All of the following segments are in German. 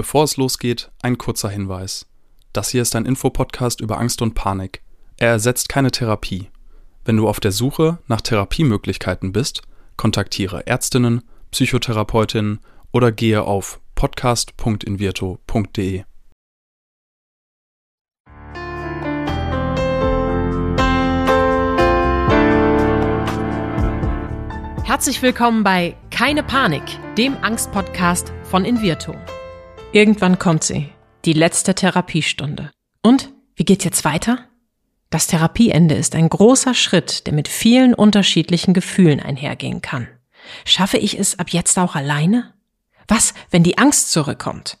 Bevor es losgeht, ein kurzer Hinweis. Das hier ist ein Infopodcast über Angst und Panik. Er ersetzt keine Therapie. Wenn du auf der Suche nach Therapiemöglichkeiten bist, kontaktiere Ärztinnen, Psychotherapeutinnen oder gehe auf podcast.invirto.de. Herzlich willkommen bei Keine Panik, dem Angstpodcast von Invirto. Irgendwann kommt sie, die letzte Therapiestunde. Und wie geht's jetzt weiter? Das Therapieende ist ein großer Schritt, der mit vielen unterschiedlichen Gefühlen einhergehen kann. Schaffe ich es ab jetzt auch alleine? Was, wenn die Angst zurückkommt?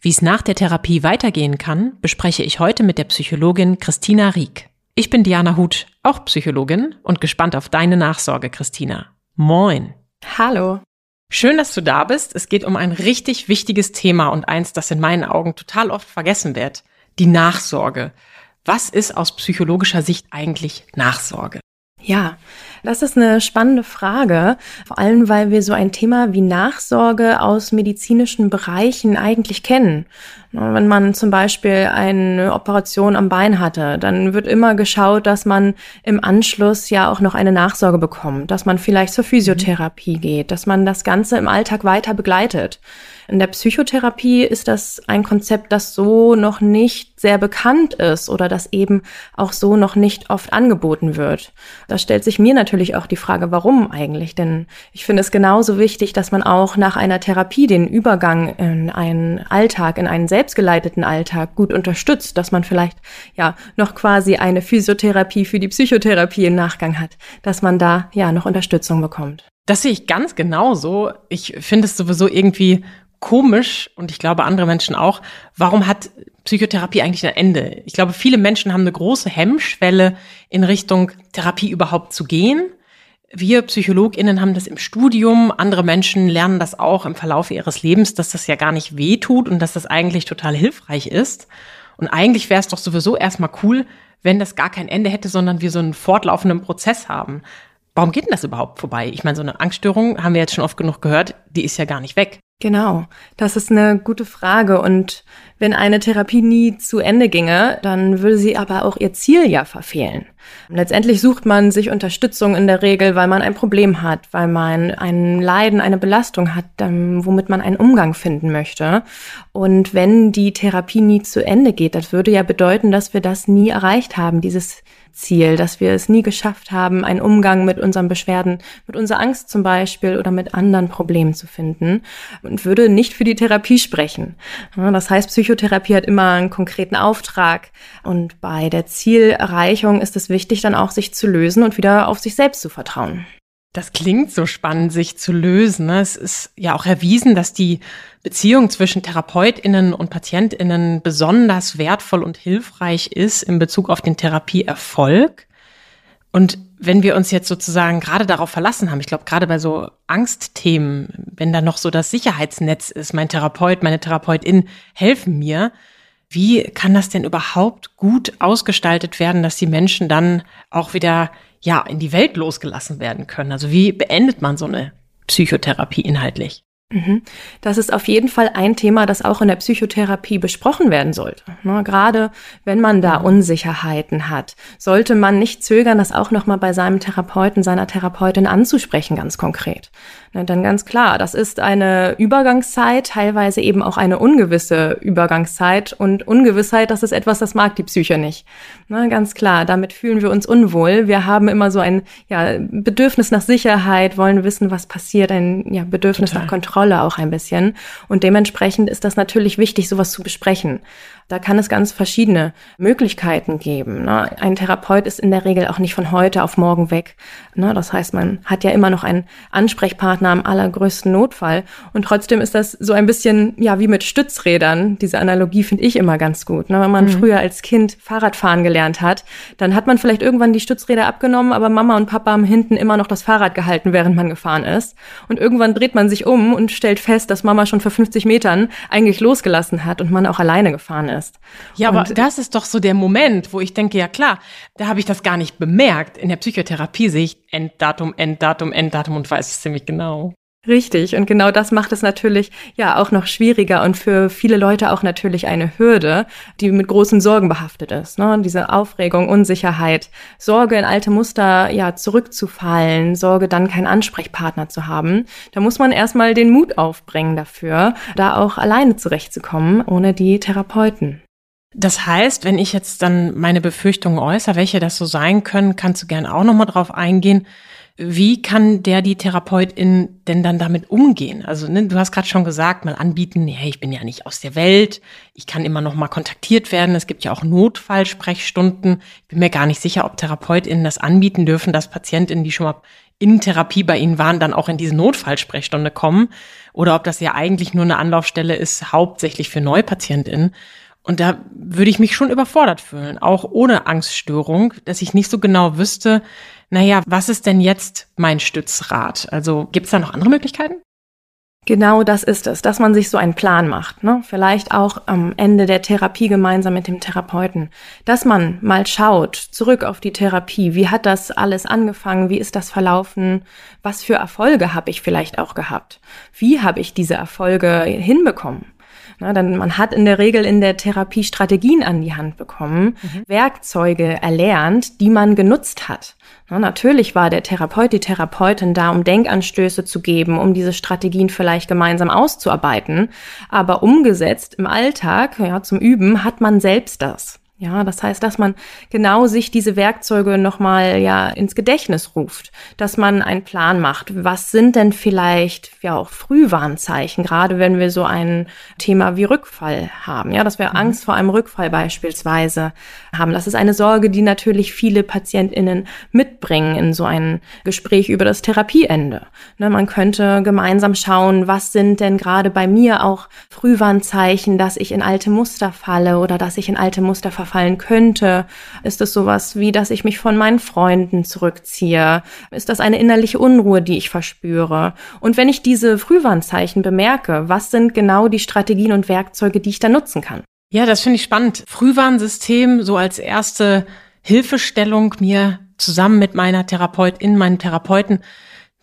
Wie es nach der Therapie weitergehen kann, bespreche ich heute mit der Psychologin Christina Rieck. Ich bin Diana Huth, auch Psychologin und gespannt auf deine Nachsorge, Christina. Moin. Hallo. Schön, dass du da bist. Es geht um ein richtig wichtiges Thema und eins, das in meinen Augen total oft vergessen wird. Die Nachsorge. Was ist aus psychologischer Sicht eigentlich Nachsorge? Ja, das ist eine spannende Frage, vor allem weil wir so ein Thema wie Nachsorge aus medizinischen Bereichen eigentlich kennen. Wenn man zum Beispiel eine Operation am Bein hatte, dann wird immer geschaut, dass man im Anschluss ja auch noch eine Nachsorge bekommt, dass man vielleicht zur Physiotherapie geht, dass man das Ganze im Alltag weiter begleitet. In der Psychotherapie ist das ein Konzept, das so noch nicht sehr bekannt ist oder das eben auch so noch nicht oft angeboten wird. Da stellt sich mir natürlich auch die Frage, warum eigentlich? Denn ich finde es genauso wichtig, dass man auch nach einer Therapie den Übergang in einen Alltag, in einen selbstgeleiteten Alltag gut unterstützt, dass man vielleicht ja noch quasi eine Physiotherapie für die Psychotherapie im Nachgang hat, dass man da ja noch Unterstützung bekommt. Das sehe ich ganz genauso. Ich finde es sowieso irgendwie komisch und ich glaube andere Menschen auch, warum hat Psychotherapie eigentlich ein Ende? Ich glaube, viele Menschen haben eine große Hemmschwelle in Richtung Therapie überhaupt zu gehen. Wir PsychologInnen haben das im Studium, andere Menschen lernen das auch im Verlauf ihres Lebens, dass das ja gar nicht weh tut und dass das eigentlich total hilfreich ist. Und eigentlich wäre es doch sowieso erstmal cool, wenn das gar kein Ende hätte, sondern wir so einen fortlaufenden Prozess haben. Warum geht denn das überhaupt vorbei? Ich meine, so eine Angststörung haben wir jetzt schon oft genug gehört, die ist ja gar nicht weg. Genau, das ist eine gute Frage. Und wenn eine Therapie nie zu Ende ginge, dann würde sie aber auch ihr Ziel ja verfehlen. Letztendlich sucht man sich Unterstützung in der Regel, weil man ein Problem hat, weil man ein Leiden, eine Belastung hat, ähm, womit man einen Umgang finden möchte. Und wenn die Therapie nie zu Ende geht, das würde ja bedeuten, dass wir das nie erreicht haben, dieses Ziel, dass wir es nie geschafft haben, einen Umgang mit unseren Beschwerden, mit unserer Angst zum Beispiel oder mit anderen Problemen zu finden und würde nicht für die Therapie sprechen. Das heißt, Psychotherapie hat immer einen konkreten Auftrag und bei der Zielerreichung ist es wichtig, dann auch sich zu lösen und wieder auf sich selbst zu vertrauen. Das klingt so spannend, sich zu lösen. Ne? Es ist ja auch erwiesen, dass die Beziehung zwischen TherapeutInnen und PatientInnen besonders wertvoll und hilfreich ist in Bezug auf den Therapieerfolg. Und wenn wir uns jetzt sozusagen gerade darauf verlassen haben, ich glaube, gerade bei so Angstthemen, wenn da noch so das Sicherheitsnetz ist, mein Therapeut, meine Therapeutin helfen mir, wie kann das denn überhaupt gut ausgestaltet werden, dass die Menschen dann auch wieder ja, in die Welt losgelassen werden können. Also wie beendet man so eine Psychotherapie inhaltlich? Mhm. Das ist auf jeden Fall ein Thema, das auch in der Psychotherapie besprochen werden sollte. Ne, gerade wenn man da mhm. Unsicherheiten hat, sollte man nicht zögern, das auch nochmal bei seinem Therapeuten, seiner Therapeutin anzusprechen, ganz konkret. Ne, dann ganz klar, das ist eine Übergangszeit, teilweise eben auch eine ungewisse Übergangszeit. Und Ungewissheit, das ist etwas, das mag die Psyche nicht. Ne, ganz klar, damit fühlen wir uns unwohl. Wir haben immer so ein ja, Bedürfnis nach Sicherheit, wollen wissen, was passiert, ein ja, Bedürfnis Total. nach Kontrolle. Kontrolle auch ein bisschen. Und dementsprechend ist das natürlich wichtig, sowas zu besprechen. Da kann es ganz verschiedene Möglichkeiten geben. Ne? Ein Therapeut ist in der Regel auch nicht von heute auf morgen weg. Ne? Das heißt, man hat ja immer noch einen Ansprechpartner am allergrößten Notfall. Und trotzdem ist das so ein bisschen, ja, wie mit Stützrädern. Diese Analogie finde ich immer ganz gut. Ne? Wenn man mhm. früher als Kind Fahrradfahren gelernt hat, dann hat man vielleicht irgendwann die Stützräder abgenommen, aber Mama und Papa haben hinten immer noch das Fahrrad gehalten, während man gefahren ist. Und irgendwann dreht man sich um und stellt fest, dass Mama schon vor 50 Metern eigentlich losgelassen hat und man auch alleine gefahren ist ist. Ja, aber das ist doch so der Moment, wo ich denke, ja klar, da habe ich das gar nicht bemerkt. In der Psychotherapie sehe ich Enddatum, Enddatum, Enddatum und weiß es ziemlich genau. Richtig. Und genau das macht es natürlich ja auch noch schwieriger und für viele Leute auch natürlich eine Hürde, die mit großen Sorgen behaftet ist. Ne? Diese Aufregung, Unsicherheit, Sorge in alte Muster ja zurückzufallen, Sorge dann keinen Ansprechpartner zu haben. Da muss man erstmal den Mut aufbringen dafür, da auch alleine zurechtzukommen, ohne die Therapeuten. Das heißt, wenn ich jetzt dann meine Befürchtungen äußere, welche das so sein können, kannst du gerne auch nochmal drauf eingehen. Wie kann der die Therapeutin denn dann damit umgehen? Also ne, du hast gerade schon gesagt, mal anbieten, hey, ich bin ja nicht aus der Welt, ich kann immer noch mal kontaktiert werden. Es gibt ja auch Notfallsprechstunden. Ich bin mir gar nicht sicher, ob Therapeutinnen das anbieten dürfen, dass Patientinnen, die schon mal in Therapie bei ihnen waren, dann auch in diese Notfallsprechstunde kommen oder ob das ja eigentlich nur eine Anlaufstelle ist, hauptsächlich für Neupatientinnen. Und da würde ich mich schon überfordert fühlen, auch ohne Angststörung, dass ich nicht so genau wüsste, naja, was ist denn jetzt mein Stützrat? Also gibt es da noch andere Möglichkeiten? Genau das ist es, dass man sich so einen Plan macht. Ne? Vielleicht auch am Ende der Therapie gemeinsam mit dem Therapeuten. Dass man mal schaut, zurück auf die Therapie. Wie hat das alles angefangen? Wie ist das verlaufen? Was für Erfolge habe ich vielleicht auch gehabt? Wie habe ich diese Erfolge hinbekommen? Na, denn man hat in der Regel in der Therapie Strategien an die Hand bekommen, mhm. Werkzeuge erlernt, die man genutzt hat. Na, natürlich war der Therapeut, die Therapeutin da, um Denkanstöße zu geben, um diese Strategien vielleicht gemeinsam auszuarbeiten. Aber umgesetzt im Alltag, ja, zum Üben, hat man selbst das. Ja, das heißt, dass man genau sich diese Werkzeuge nochmal ja ins Gedächtnis ruft, dass man einen Plan macht. Was sind denn vielleicht ja auch Frühwarnzeichen, gerade wenn wir so ein Thema wie Rückfall haben, ja, dass wir mhm. Angst vor einem Rückfall beispielsweise haben. Das ist eine Sorge, die natürlich viele PatientInnen mitbringen in so ein Gespräch über das Therapieende. Ne, man könnte gemeinsam schauen, was sind denn gerade bei mir auch Frühwarnzeichen, dass ich in alte Muster falle oder dass ich in alte Muster verfallen könnte? Ist es sowas wie, dass ich mich von meinen Freunden zurückziehe? Ist das eine innerliche Unruhe, die ich verspüre? Und wenn ich diese Frühwarnzeichen bemerke, was sind genau die Strategien und Werkzeuge, die ich da nutzen kann? Ja, das finde ich spannend. Frühwarnsystem so als erste Hilfestellung mir zusammen mit meiner Therapeutin, meinem Therapeuten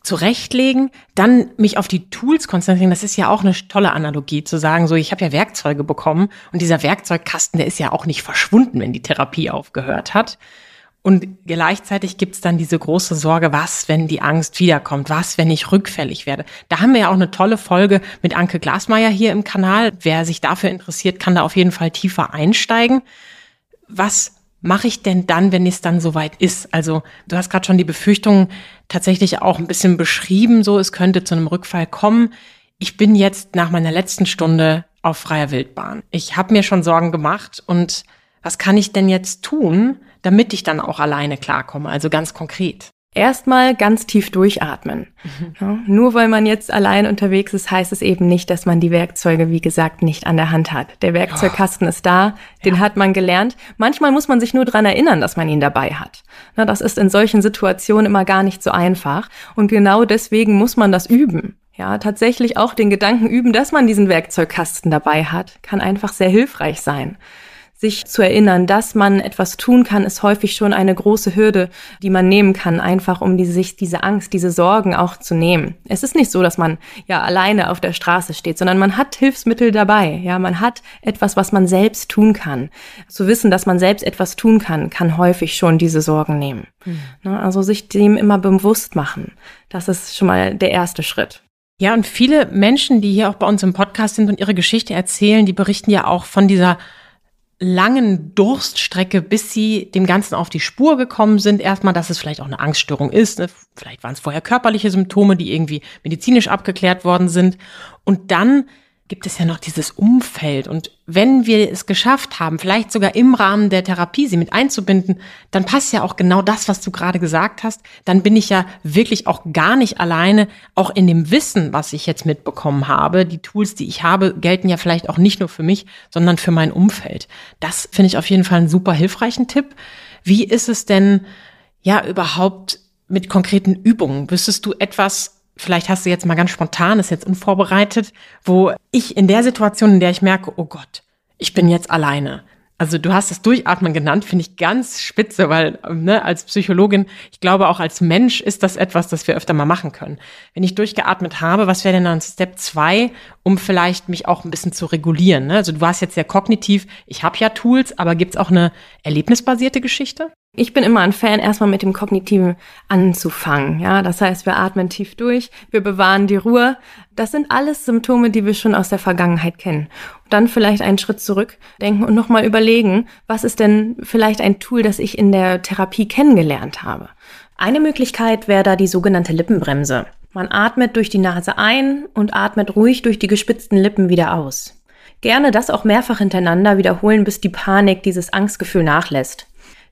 zurechtlegen, dann mich auf die Tools konzentrieren. Das ist ja auch eine tolle Analogie zu sagen, so ich habe ja Werkzeuge bekommen und dieser Werkzeugkasten, der ist ja auch nicht verschwunden, wenn die Therapie aufgehört hat. Und gleichzeitig gibt's dann diese große Sorge, was, wenn die Angst wiederkommt, was, wenn ich rückfällig werde. Da haben wir ja auch eine tolle Folge mit Anke Glasmeier hier im Kanal. Wer sich dafür interessiert, kann da auf jeden Fall tiefer einsteigen. Was mache ich denn dann, wenn es dann soweit ist? Also du hast gerade schon die Befürchtungen tatsächlich auch ein bisschen beschrieben, so es könnte zu einem Rückfall kommen. Ich bin jetzt nach meiner letzten Stunde auf freier Wildbahn. Ich habe mir schon Sorgen gemacht und was kann ich denn jetzt tun, damit ich dann auch alleine klarkomme? Also ganz konkret erstmal ganz tief durchatmen. Mhm. Ja, nur weil man jetzt allein unterwegs ist, heißt es eben nicht, dass man die Werkzeuge, wie gesagt, nicht an der Hand hat. Der Werkzeugkasten oh. ist da, den ja. hat man gelernt. Manchmal muss man sich nur dran erinnern, dass man ihn dabei hat. Na, das ist in solchen Situationen immer gar nicht so einfach. Und genau deswegen muss man das üben. Ja, tatsächlich auch den Gedanken üben, dass man diesen Werkzeugkasten dabei hat, kann einfach sehr hilfreich sein sich zu erinnern, dass man etwas tun kann, ist häufig schon eine große Hürde, die man nehmen kann, einfach um die, sich diese Angst, diese Sorgen auch zu nehmen. Es ist nicht so, dass man ja alleine auf der Straße steht, sondern man hat Hilfsmittel dabei. Ja, man hat etwas, was man selbst tun kann. Zu wissen, dass man selbst etwas tun kann, kann häufig schon diese Sorgen nehmen. Mhm. Also sich dem immer bewusst machen. Das ist schon mal der erste Schritt. Ja, und viele Menschen, die hier auch bei uns im Podcast sind und ihre Geschichte erzählen, die berichten ja auch von dieser langen Durststrecke, bis sie dem Ganzen auf die Spur gekommen sind. Erstmal, dass es vielleicht auch eine Angststörung ist. Ne? Vielleicht waren es vorher körperliche Symptome, die irgendwie medizinisch abgeklärt worden sind. Und dann gibt es ja noch dieses Umfeld. Und wenn wir es geschafft haben, vielleicht sogar im Rahmen der Therapie sie mit einzubinden, dann passt ja auch genau das, was du gerade gesagt hast. Dann bin ich ja wirklich auch gar nicht alleine, auch in dem Wissen, was ich jetzt mitbekommen habe. Die Tools, die ich habe, gelten ja vielleicht auch nicht nur für mich, sondern für mein Umfeld. Das finde ich auf jeden Fall einen super hilfreichen Tipp. Wie ist es denn ja überhaupt mit konkreten Übungen? Wüsstest du etwas, vielleicht hast du jetzt mal ganz spontan, ist jetzt unvorbereitet, wo ich in der Situation, in der ich merke, oh Gott, ich bin jetzt alleine. Also du hast das Durchatmen genannt, finde ich ganz spitze, weil ne, als Psychologin, ich glaube auch als Mensch ist das etwas, das wir öfter mal machen können. Wenn ich durchgeatmet habe, was wäre denn dann Step zwei, um vielleicht mich auch ein bisschen zu regulieren? Ne? Also du warst jetzt sehr kognitiv, ich habe ja Tools, aber gibt's auch eine erlebnisbasierte Geschichte? Ich bin immer ein Fan, erstmal mit dem Kognitiven anzufangen. Ja, das heißt, wir atmen tief durch, wir bewahren die Ruhe. Das sind alles Symptome, die wir schon aus der Vergangenheit kennen. Und dann vielleicht einen Schritt zurück denken und nochmal überlegen, was ist denn vielleicht ein Tool, das ich in der Therapie kennengelernt habe. Eine Möglichkeit wäre da die sogenannte Lippenbremse. Man atmet durch die Nase ein und atmet ruhig durch die gespitzten Lippen wieder aus. Gerne das auch mehrfach hintereinander wiederholen, bis die Panik, dieses Angstgefühl nachlässt.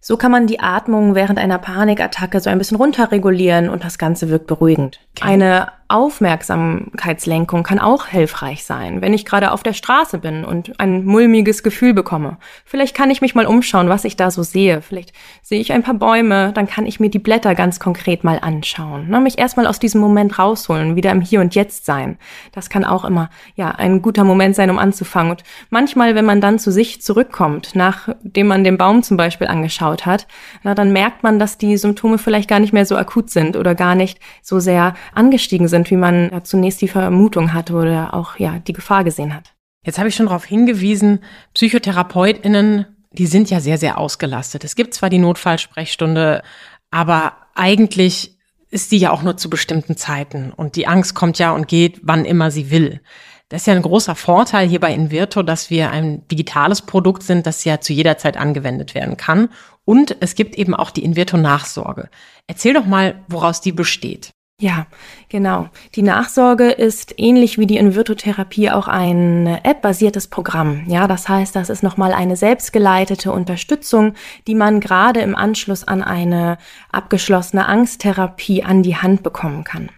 So kann man die Atmung während einer Panikattacke so ein bisschen runterregulieren und das Ganze wirkt beruhigend. Okay. Eine Aufmerksamkeitslenkung kann auch hilfreich sein, wenn ich gerade auf der Straße bin und ein mulmiges Gefühl bekomme. Vielleicht kann ich mich mal umschauen, was ich da so sehe. Vielleicht sehe ich ein paar Bäume, dann kann ich mir die Blätter ganz konkret mal anschauen. Ne? Mich erstmal aus diesem Moment rausholen, wieder im Hier und Jetzt sein. Das kann auch immer ja ein guter Moment sein, um anzufangen. Und manchmal, wenn man dann zu sich zurückkommt, nachdem man den Baum zum Beispiel angeschaut hat, na, dann merkt man, dass die Symptome vielleicht gar nicht mehr so akut sind oder gar nicht so sehr angestiegen sind, wie man ja, zunächst die Vermutung hatte oder auch ja die Gefahr gesehen hat. Jetzt habe ich schon darauf hingewiesen, PsychotherapeutInnen, die sind ja sehr, sehr ausgelastet. Es gibt zwar die Notfallsprechstunde, aber eigentlich ist die ja auch nur zu bestimmten Zeiten. Und die Angst kommt ja und geht, wann immer sie will. Das ist ja ein großer Vorteil hier bei Invirto, dass wir ein digitales Produkt sind, das ja zu jeder Zeit angewendet werden kann. Und es gibt eben auch die Invirto-Nachsorge. Erzähl doch mal, woraus die besteht. Ja, genau. Die Nachsorge ist ähnlich wie die Invirtotherapie auch ein App-basiertes Programm. Ja, das heißt, das ist nochmal eine selbstgeleitete Unterstützung, die man gerade im Anschluss an eine abgeschlossene Angsttherapie an die Hand bekommen kann.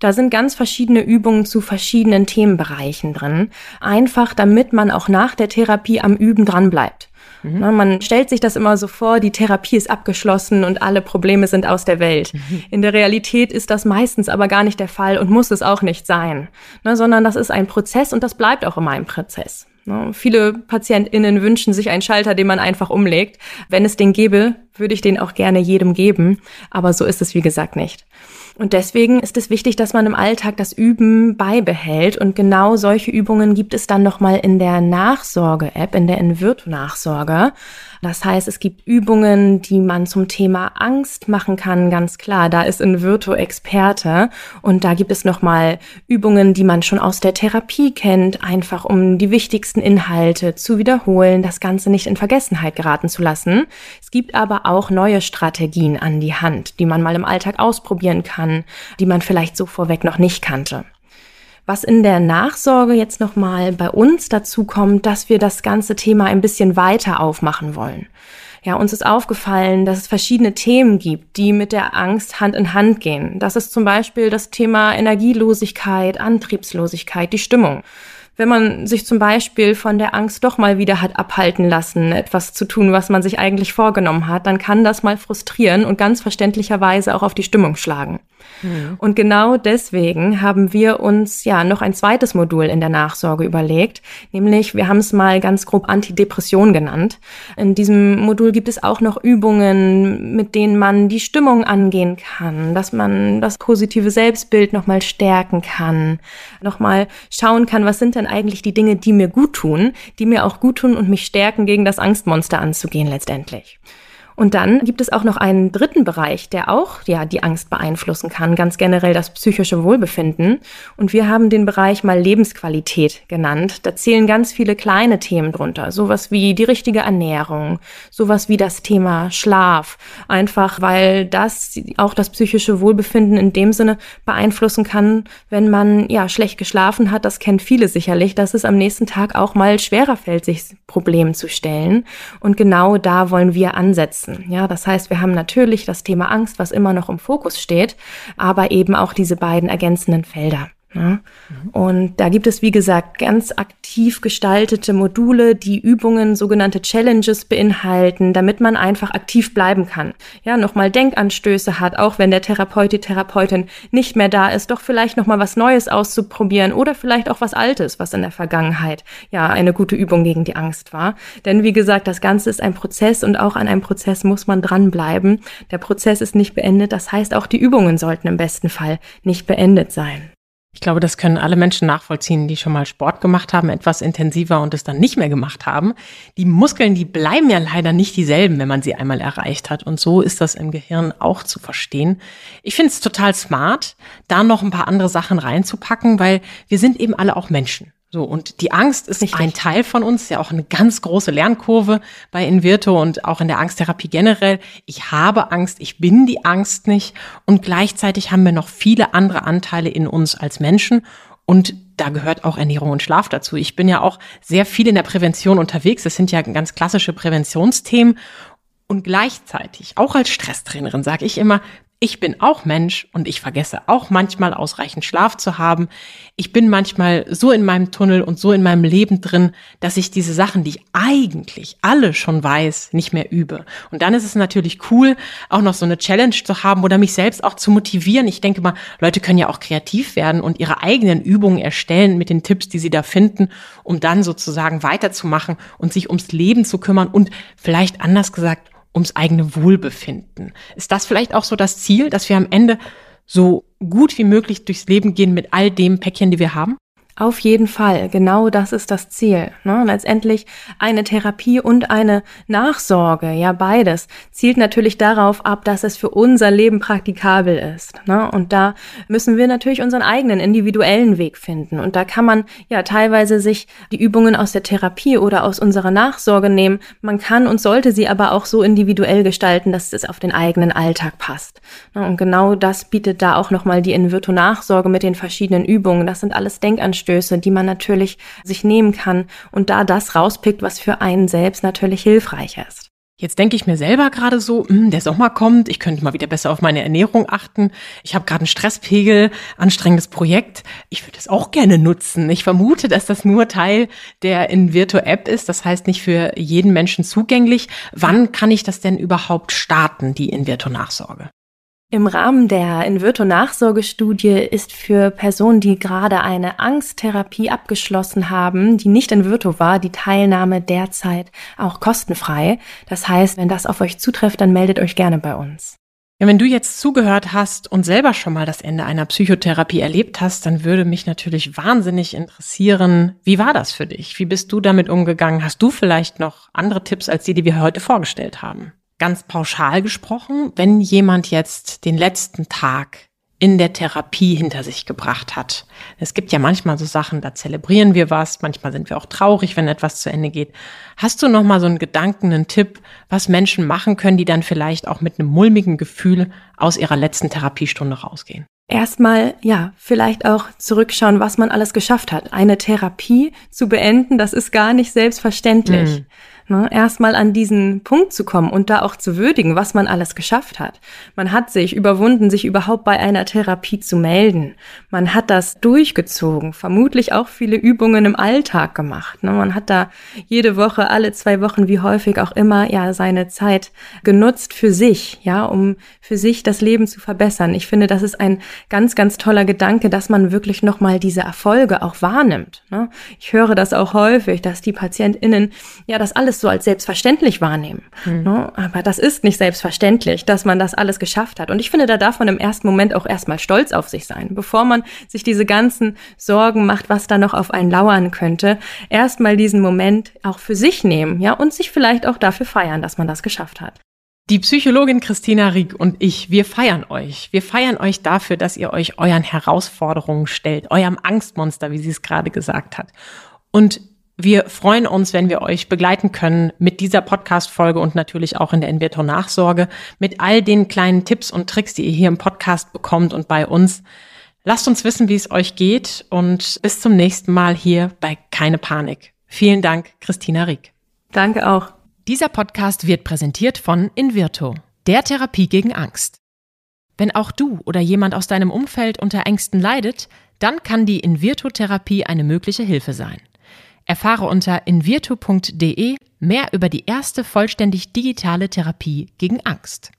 Da sind ganz verschiedene Übungen zu verschiedenen Themenbereichen drin. Einfach, damit man auch nach der Therapie am Üben dran bleibt. Mhm. Na, man stellt sich das immer so vor, die Therapie ist abgeschlossen und alle Probleme sind aus der Welt. Mhm. In der Realität ist das meistens aber gar nicht der Fall und muss es auch nicht sein, na, sondern das ist ein Prozess und das bleibt auch immer ein Prozess. Na, viele PatientInnen wünschen sich einen Schalter, den man einfach umlegt. Wenn es den gäbe, würde ich den auch gerne jedem geben. Aber so ist es, wie gesagt, nicht. Und deswegen ist es wichtig, dass man im Alltag das Üben beibehält. Und genau solche Übungen gibt es dann nochmal in der Nachsorge-App, in der Invirtu-Nachsorge. Das heißt, es gibt Übungen, die man zum Thema Angst machen kann, ganz klar. Da ist Invirtu Experte. Und da gibt es nochmal Übungen, die man schon aus der Therapie kennt, einfach um die wichtigsten Inhalte zu wiederholen, das Ganze nicht in Vergessenheit geraten zu lassen. Es gibt aber auch neue Strategien an die Hand, die man mal im Alltag ausprobieren kann, die man vielleicht so vorweg noch nicht kannte. Was in der Nachsorge jetzt nochmal bei uns dazu kommt, dass wir das ganze Thema ein bisschen weiter aufmachen wollen. Ja, uns ist aufgefallen, dass es verschiedene Themen gibt, die mit der Angst Hand in Hand gehen. Das ist zum Beispiel das Thema Energielosigkeit, Antriebslosigkeit, die Stimmung wenn man sich zum Beispiel von der Angst doch mal wieder hat abhalten lassen, etwas zu tun, was man sich eigentlich vorgenommen hat, dann kann das mal frustrieren und ganz verständlicherweise auch auf die Stimmung schlagen. Mhm. Und genau deswegen haben wir uns ja noch ein zweites Modul in der Nachsorge überlegt, nämlich wir haben es mal ganz grob Antidepression genannt. In diesem Modul gibt es auch noch Übungen, mit denen man die Stimmung angehen kann, dass man das positive Selbstbild nochmal stärken kann, nochmal schauen kann, was sind denn eigentlich die Dinge, die mir gut tun, die mir auch gut tun und mich stärken, gegen das Angstmonster anzugehen letztendlich. Und dann gibt es auch noch einen dritten Bereich, der auch ja die Angst beeinflussen kann, ganz generell das psychische Wohlbefinden. Und wir haben den Bereich mal Lebensqualität genannt. Da zählen ganz viele kleine Themen drunter, sowas wie die richtige Ernährung, sowas wie das Thema Schlaf, einfach weil das auch das psychische Wohlbefinden in dem Sinne beeinflussen kann, wenn man ja schlecht geschlafen hat. Das kennt viele sicherlich, dass es am nächsten Tag auch mal schwerer fällt, sich Problemen zu stellen. Und genau da wollen wir ansetzen setzen. Ja, das heißt, wir haben natürlich das Thema Angst, was immer noch im Fokus steht, aber eben auch diese beiden ergänzenden Felder. Ne? Und da gibt es, wie gesagt, ganz aktiv gestaltete Module, die Übungen, sogenannte Challenges beinhalten, damit man einfach aktiv bleiben kann. Ja, nochmal Denkanstöße hat, auch wenn der Therapeut, die Therapeutin nicht mehr da ist, doch vielleicht nochmal was Neues auszuprobieren oder vielleicht auch was Altes, was in der Vergangenheit ja eine gute Übung gegen die Angst war. Denn wie gesagt, das Ganze ist ein Prozess und auch an einem Prozess muss man dranbleiben. Der Prozess ist nicht beendet, das heißt auch die Übungen sollten im besten Fall nicht beendet sein. Ich glaube, das können alle Menschen nachvollziehen, die schon mal Sport gemacht haben, etwas intensiver und es dann nicht mehr gemacht haben. Die Muskeln, die bleiben ja leider nicht dieselben, wenn man sie einmal erreicht hat. Und so ist das im Gehirn auch zu verstehen. Ich finde es total smart, da noch ein paar andere Sachen reinzupacken, weil wir sind eben alle auch Menschen. So, und die Angst ist Richtig. ein Teil von uns, ja auch eine ganz große Lernkurve bei Invirto und auch in der Angsttherapie generell. Ich habe Angst, ich bin die Angst nicht und gleichzeitig haben wir noch viele andere Anteile in uns als Menschen und da gehört auch Ernährung und Schlaf dazu. Ich bin ja auch sehr viel in der Prävention unterwegs. Das sind ja ganz klassische Präventionsthemen. Und gleichzeitig, auch als Stresstrainerin, sage ich immer, ich bin auch Mensch und ich vergesse auch manchmal ausreichend Schlaf zu haben. Ich bin manchmal so in meinem Tunnel und so in meinem Leben drin, dass ich diese Sachen, die ich eigentlich alle schon weiß, nicht mehr übe. Und dann ist es natürlich cool, auch noch so eine Challenge zu haben oder mich selbst auch zu motivieren. Ich denke mal, Leute können ja auch kreativ werden und ihre eigenen Übungen erstellen mit den Tipps, die sie da finden, um dann sozusagen weiterzumachen und sich ums Leben zu kümmern und vielleicht anders gesagt, ums eigene Wohlbefinden. Ist das vielleicht auch so das Ziel, dass wir am Ende so gut wie möglich durchs Leben gehen mit all dem Päckchen, die wir haben? Auf jeden Fall, genau das ist das Ziel. Ne? Letztendlich eine Therapie und eine Nachsorge, ja beides, zielt natürlich darauf ab, dass es für unser Leben praktikabel ist. Ne? Und da müssen wir natürlich unseren eigenen individuellen Weg finden. Und da kann man ja teilweise sich die Übungen aus der Therapie oder aus unserer Nachsorge nehmen. Man kann und sollte sie aber auch so individuell gestalten, dass es auf den eigenen Alltag passt. Ne? Und genau das bietet da auch nochmal die Invirtu-Nachsorge mit den verschiedenen Übungen. Das sind alles Denkanstöße Denkanstöße, die man natürlich sich nehmen kann und da das rauspickt, was für einen selbst natürlich hilfreich ist. Jetzt denke ich mir selber gerade so, hm, der Sommer kommt, ich könnte mal wieder besser auf meine Ernährung achten. Ich habe gerade einen Stresspegel, anstrengendes Projekt. Ich würde es auch gerne nutzen. Ich vermute, dass das nur Teil der Invirto-App ist, das heißt nicht für jeden Menschen zugänglich. Wann kann ich das denn überhaupt starten, die Invirto-Nachsorge? Im Rahmen der Invirto-Nachsorgestudie ist für Personen, die gerade eine Angsttherapie abgeschlossen haben, die nicht Invirto war, die Teilnahme derzeit auch kostenfrei. Das heißt, wenn das auf euch zutrifft, dann meldet euch gerne bei uns. Ja, wenn du jetzt zugehört hast und selber schon mal das Ende einer Psychotherapie erlebt hast, dann würde mich natürlich wahnsinnig interessieren, wie war das für dich? Wie bist du damit umgegangen? Hast du vielleicht noch andere Tipps als die, die wir heute vorgestellt haben? Ganz pauschal gesprochen, wenn jemand jetzt den letzten Tag in der Therapie hinter sich gebracht hat. Es gibt ja manchmal so Sachen, da zelebrieren wir was, manchmal sind wir auch traurig, wenn etwas zu Ende geht. Hast du noch mal so einen Gedanken, einen Tipp, was Menschen machen können, die dann vielleicht auch mit einem mulmigen Gefühl aus ihrer letzten Therapiestunde rausgehen? Erstmal, ja, vielleicht auch zurückschauen, was man alles geschafft hat. Eine Therapie zu beenden, das ist gar nicht selbstverständlich. Mhm. Ne, erstmal an diesen Punkt zu kommen und da auch zu würdigen, was man alles geschafft hat. Man hat sich überwunden, sich überhaupt bei einer Therapie zu melden. Man hat das durchgezogen, vermutlich auch viele Übungen im Alltag gemacht. Ne, man hat da jede Woche, alle zwei Wochen, wie häufig auch immer, ja, seine Zeit genutzt für sich, ja, um für sich das Leben zu verbessern. Ich finde, das ist ein ganz, ganz toller Gedanke, dass man wirklich nochmal diese Erfolge auch wahrnimmt. Ne. Ich höre das auch häufig, dass die PatientInnen ja das alles alles so als selbstverständlich wahrnehmen. Mhm. Ne? Aber das ist nicht selbstverständlich, dass man das alles geschafft hat. Und ich finde, da darf man im ersten Moment auch erstmal stolz auf sich sein, bevor man sich diese ganzen Sorgen macht, was da noch auf einen lauern könnte. Erstmal diesen Moment auch für sich nehmen, ja, und sich vielleicht auch dafür feiern, dass man das geschafft hat. Die Psychologin Christina Rieck und ich, wir feiern euch. Wir feiern euch dafür, dass ihr euch euren Herausforderungen stellt, eurem Angstmonster, wie sie es gerade gesagt hat. Und wir freuen uns, wenn wir euch begleiten können mit dieser Podcast-Folge und natürlich auch in der Invertor Nachsorge mit all den kleinen Tipps und Tricks, die ihr hier im Podcast bekommt und bei uns. Lasst uns wissen, wie es euch geht und bis zum nächsten Mal hier bei Keine Panik. Vielen Dank, Christina Rieck. Danke auch. Dieser Podcast wird präsentiert von Invirto, der Therapie gegen Angst. Wenn auch du oder jemand aus deinem Umfeld unter Ängsten leidet, dann kann die Invirtu-Therapie eine mögliche Hilfe sein. Erfahre unter invirtu.de mehr über die erste vollständig digitale Therapie gegen Angst.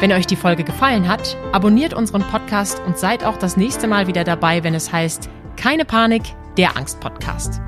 Wenn euch die Folge gefallen hat, abonniert unseren Podcast und seid auch das nächste Mal wieder dabei, wenn es heißt Keine Panik, der Angst-Podcast.